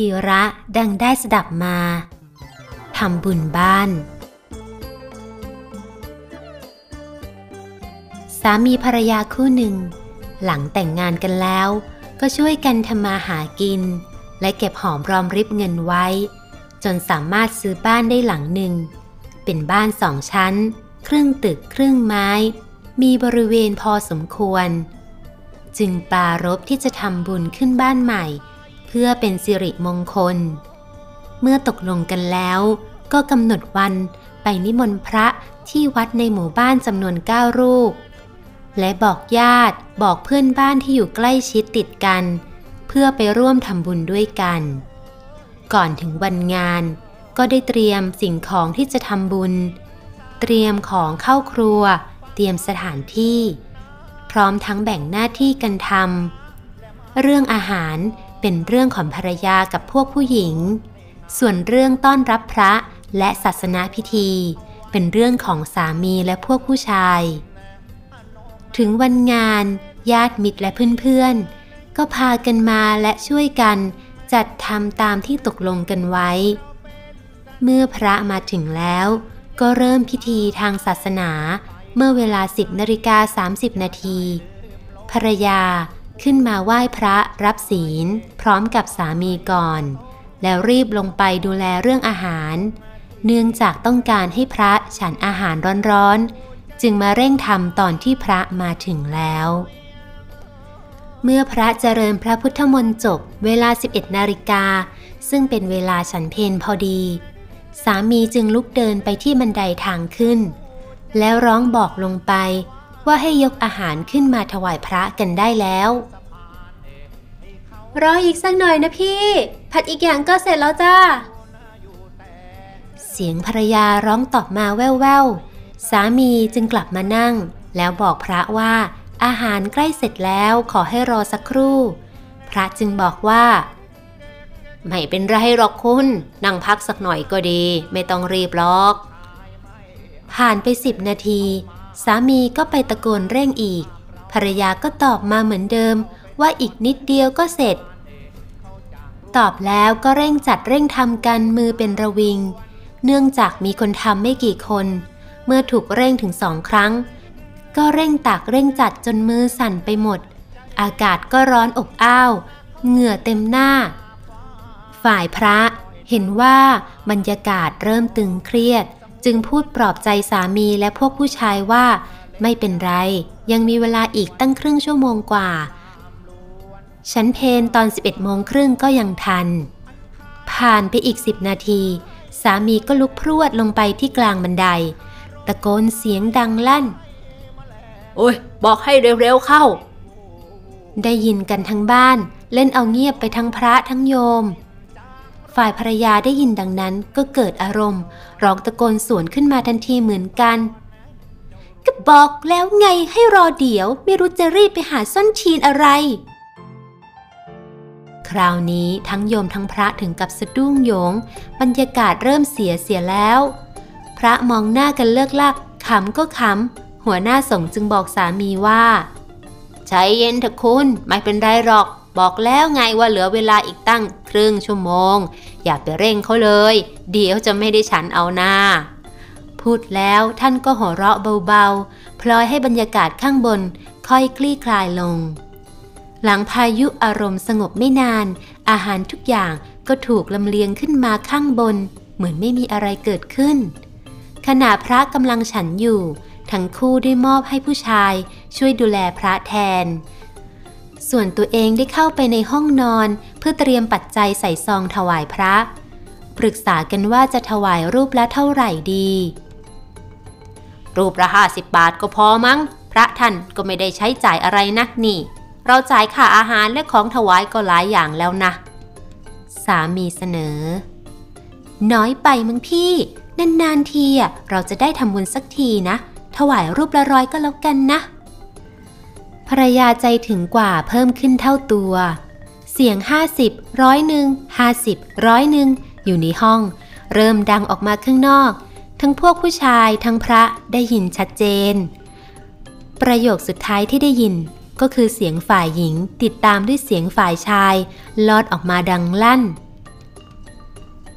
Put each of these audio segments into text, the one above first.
กีระดังได้สดับมาทำบุญบ้าน สามีภรรยาคู่หนึ่ง หลังแต่งงานกันแล้ว ก็ช่วยกันทำมาหากิน และเก็บหอมรอมริบเงินไว้ จนสามารถซื้อบ้านได้หลังหนึ่ง เป็นบ้านสองชั้น ครึ่งตึกครึ่งไม้ มีบริเวณพอสมควร จึงปรารบที่จะทำบุญขึ้นบ้านใหม่ เพื่อเป็นสิริมงคล เมื่อตกลงกันแล้วก็กำหนดวันไปนิมนต์พระที่วัดในหมู่บ้านจำนวนเก้ารูป และบอกญาติบอกเพื่อนบ้านที่อยู่ใกล้ชิดติดกัน เพื่อไปร่วมทำบุญด้วยกัน ก่อนถึงวันงาน ก็ได้เตรียมสิ่งของที่จะทำบุญ เตรียมของเข้าครัว เตรียมสถานที่ พร้อมทั้งแบ่งหน้าที่กันทำเรื่องอาหาร เป็นเรื่องของภรรยากับพวกผู้หญิง ส่วนเรื่องต้อนรับพระและศาสนาพิธี เป็นเรื่องของสามีและพวกผู้ชาย ถึงวันงาน ญาติมิตรและเพื่อนๆ ก็พากันมาและช่วยกันจัดทำตามที่ตกลงกันไว้ เมื่อพระมาถึงแล้ว ก็เริ่มพิธีทางศาสนาเมื่อเวลา 10นาฬิกา30 นาทีภรรยา ขึ้นมาไหว้พระรับศีล พร้อมกับสามีก่อน แล้วรีบลงไปดูแลเรื่องอาหาร เนื่องจากต้องการให้พระฉันอาหารร้อนๆ จึงมาเร่งทำตอนที่พระมาถึงแล้ว เมื่อพระเจริญพระพุทธมนต์จบเวลา 11 นาฬิกา ซึ่งเป็นเวลาฉันเพนพอดี สามีจึงลุกเดินไปที่บันไดทางขึ้น แล้วร้องบอกลงไป ว่าให้ยกอาหารขึ้นมาถวายพระกันได้แล้ว รออีกสักหน่อยนะพี่ ผัดอีกอย่างก็เสร็จแล้วจ้า เสียงภรรยาร้องตอบมาแว่วๆ สามีจึงกลับมานั่ง แล้วบอกพระว่าอาหารใกล้เสร็จแล้วขอให้รอสักครู่ พระจึงบอกว่า ไม่เป็นไรหรอกคุณ นั่งพักสักหน่อยก็ดี ไม่ต้องรีบหรอก ผ่านไปสิบนาที สามีก็ไปตะโกนเร่งอีก ภรรยาก็ตอบมาเหมือนเดิม ว่าอีกนิดเดียวก็เสร็จ ตอบแล้วก็เร่งจัดเร่งทำกันมือเป็นระวิง เนื่องจากมีคนทำไม่กี่คน เมื่อถูกเร่งถึงสองครั้ง ก็เร่งตักเร่งจัดจนมือสั่นไปหมด อากาศก็ร้อนอบอ้าว เหงื่อเต็มหน้า ฝ่ายพระเห็นว่าบรรยากาศเริ่มตึงเครียด จึงพูดปลอบใจสามีและพวกผู้ชายว่า ไม่เป็นไร ยังมีเวลาอีกตั้งครึ่งชั่วโมงกว่า ฉันเพนตอน 11โมงครึ่งก็ยังทัน ผ่านไปอีก 10 นาที สามีก็ลุกพรวดลงไปที่กลางบันได ตะโกนเสียงดังลั่น โอ้ย บอกให้เร็วๆเข้า ได้ยินกันทั้งบ้าน เล่นเอาเงียบไปทั้งพระทั้งโยม ฝ่ายภรรยาได้ยินดังนั้นก็เกิดอารมณ์ ร้องตะโกนสวนขึ้นมาทันทีเหมือนกันก็บอกแล้วไงให้รอเดี๋ยวไม่รู้จะรีบไปหาส้นชีนอะไร คราวนี้ทั้งโยมทั้งพระถึงกับสะดุ้งโยง บรรยากาศเริ่มเสียเสียแล้ว พระมองหน้ากันเลิกลักขำก็ขำหัวหน้าสงฆ์จึงบอกสามีว่าใจเย็นเถอะคุณ ไม่เป็นไรหรอก บอกแล้วไงว่าเหลือเวลาอีกตั้งครึ่งชั่วโมง อย่าไปเร่งเขาเลย เดี๋ยวจะไม่ได้ฉันเอาหน้า พูดแล้วท่านก็หัวเราะเบาๆ พลอยให้บรรยากาศข้างบนค่อยคลี่คลายลง หลังพายุอารมณ์สงบไม่นาน อาหารทุกอย่างก็ถูกลำเลียงขึ้นมาข้างบน เหมือนไม่มีอะไรเกิดขึ้น ขณะพระกำลังฉันอยู่ ทั้งคู่ได้มอบให้ผู้ชาย ช่วยดูแลพระแทน ส่วนตัวเองได้เข้าไปในห้องนอน เพื่อเตรียมปัจจัยใส่ซองถวายพระ ปรึกษากันว่าจะถวายรูปละเท่าไหร่ดี รูปละห้าสิบบาทก็พอมั้ง พระท่านก็ไม่ได้ใช้จ่ายอะไรนักนี่ เราจ่ายค่าอาหารและของถวายก็หลายอย่างแล้วนะ สามีเสนอ น้อยไปมั้งพี่ นานๆทีอะเราจะได้ทำบุญสักทีนะ ถวายรูปละร้อยก็แล้วกันนะ ภรรยาใจถึงกว่าเพิ่มขึ้นเท่าตัว เสียง 50ร้อยหนึ่ง50ร้อยหนึ่งอยู่ในห้อง เริ่มดังออกมาข้างนอก ทั้งพวกผู้ชายทั้งพระได้ยินชัดเจน ประโยคสุดท้ายที่ได้ยินก็คือเสียงฝ่ายหญิงติดตามด้วยเสียงฝ่ายชาย ลอดออกมาดังลั่น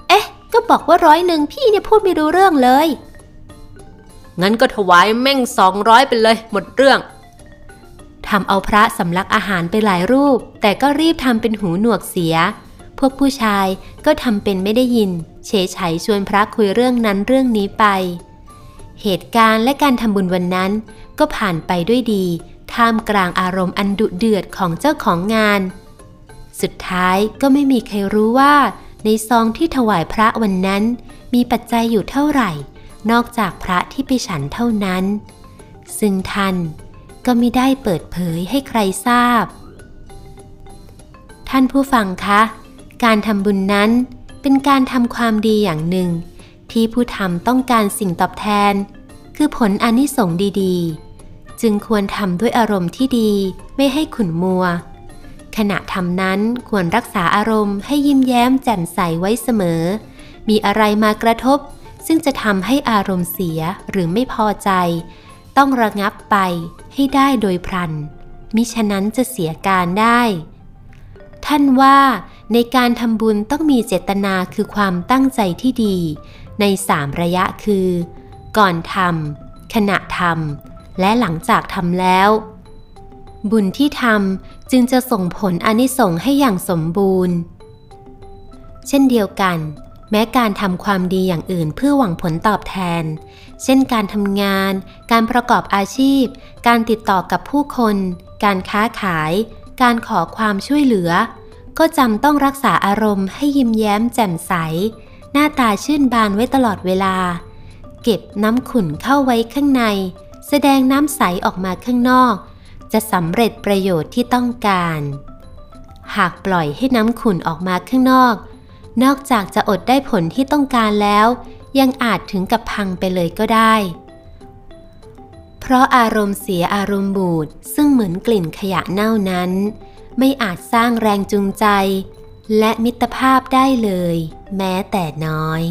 เอ๊ะ ก็บอกว่าร้อยหนึ่งพี่เนี่ยพูดไม่รู้เรื่องเลย งั้นก็ถวายแม่งสองร้อยไปเลย หมดเรื่อง ทำเอาพระสำลักอาหารไปหลายรูป แต่ก็รีบทำเป็นหูหนวกเสีย พวกผู้ชายก็ทำเป็นไม่ได้ยิน เฉยไฉชวนพระคุยเรื่องนั้นเรื่องนี้ไป เหตุการณ์และการทำบุญวันนั้น ก็ผ่านไปด้วยดี ท่ามกลางอารมณ์อันดุเดือดของเจ้าของงาน สุดท้ายก็ไม่มีใครรู้ว่า ในซองที่ถวายพระวันนั้น มีปัจจัยอยู่เท่าไหร่ นอกจากพระที่ไปฉันเท่านั้น ซึ่งท่าน ก็ไม่ได้เปิดเผยให้ใครทราบ ท่านผู้ฟังคะ การทำบุญนั้นเป็นการทำความดีอย่างหนึ่ง ที่ผู้ทำต้องการสิ่งตอบแทน คือผลอนิสงส์ดีๆ จึงควรทำด้วยอารมณ์ที่ดีไม่ให้ขุนมัว ขณะทำนั้นควรรักษาอารมณ์ให้ยิ้มแย้มแจ่มใสไว้เสมอ มีอะไรมากระทบซึ่งจะทำให้อารมณ์เสียหรือไม่พอใจ ต้องระงับไปให้ได้โดยพลัน มิฉะนั้นจะเสียการได้ ท่านว่าในการทำบุญต้องมีเจตนาคือความตั้งใจที่ดี ในสามระยะคือ ก่อนทำขณะทำและหลังจากทำแล้ว บุญที่ทำจึงจะส่งผลอนิสงส์ให้อย่างสมบูรณ์ เช่นเดียวกัน แม้การทำความดีอย่างอื่นเพื่อหวังผลตอบแทน เช่นการทำงาน การประกอบอาชีพ การติดต่อกับผู้คน การค้าขาย การขอความช่วยเหลือ ก็จำต้องรักษาอารมณ์ให้ยิ้มแย้มแจ่มใส หน้าตาชื่นบานไว้ตลอดเวลา เก็บน้ำขุ่นเข้าไว้ข้างใน แสดงน้ำใสออกมาข้างนอก จะสำเร็จประโยชน์ที่ต้องการ หากปล่อยให้น้ำขุ่นออกมาข้างนอก นอกจากจะอดได้ผลที่ต้องการแล้ว ยังอาจถึงกับพังไปเลยก็ได้ เพราะอารมณ์เสียอารมณ์บูดซึ่งเหมือนกลิ่นขยะเน่านั้น ไม่อาจสร้างแรงจูงใจ และมิตรภาพได้เลย แม้แต่น้อย